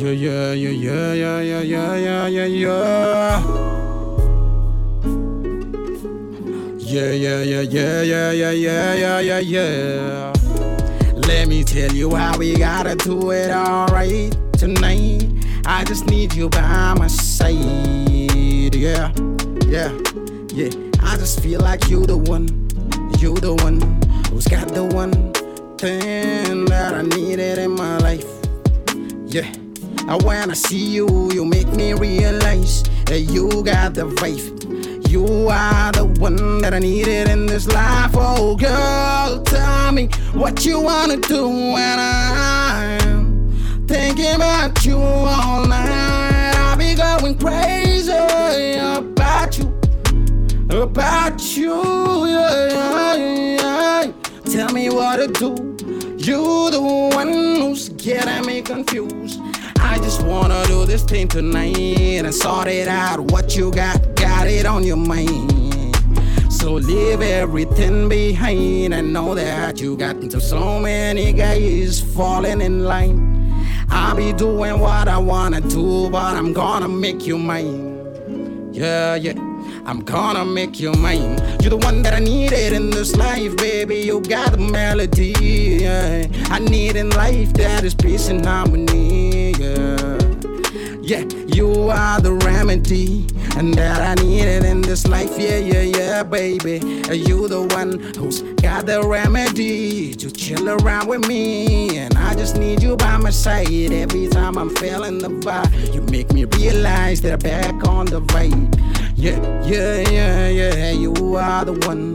Yeah, yeah, yeah, yeah, yeah, yeah, yeah, yeah, yeah, yeah. Yeah, yeah, yeah, yeah, yeah, yeah, yeah, yeah, yeah, yeah. Let me tell you how we gotta do it alright tonight. I just need you by my side. Yeah, yeah, yeah. I just feel like you the one, you the one who's got the one thing that I needed in my life. Yeah. And when I see you, you make me realize that you got the vibe. You are the one that I needed in this life. Oh, girl, tell me what you wanna do when I'm thinking about you all night. I'll be going crazy about you, about you. Yeah, yeah, yeah. Tell me what to do. You the one who's getting me confused. I just wanna do this thing tonight and sort it out. What you got, got it on your mind. So leave everything behind and know that you got into so many guys falling in line. I'll be doing what I wanna do, but I'm gonna make you mine. Yeah, yeah. I'm gonna make you mine. You're the one that I needed in this life, baby. You got the melody. Yeah. I need in life that is peace and harmony. Yeah. Yeah, you are the remedy, and that I needed in this life. Yeah, yeah, yeah, baby. You the one who's got the remedy to chill around with me, and I just need you by my side every time I'm feeling the vibe. You make me realize that I'm back on the vibe. Yeah, yeah, yeah, yeah. You are the one.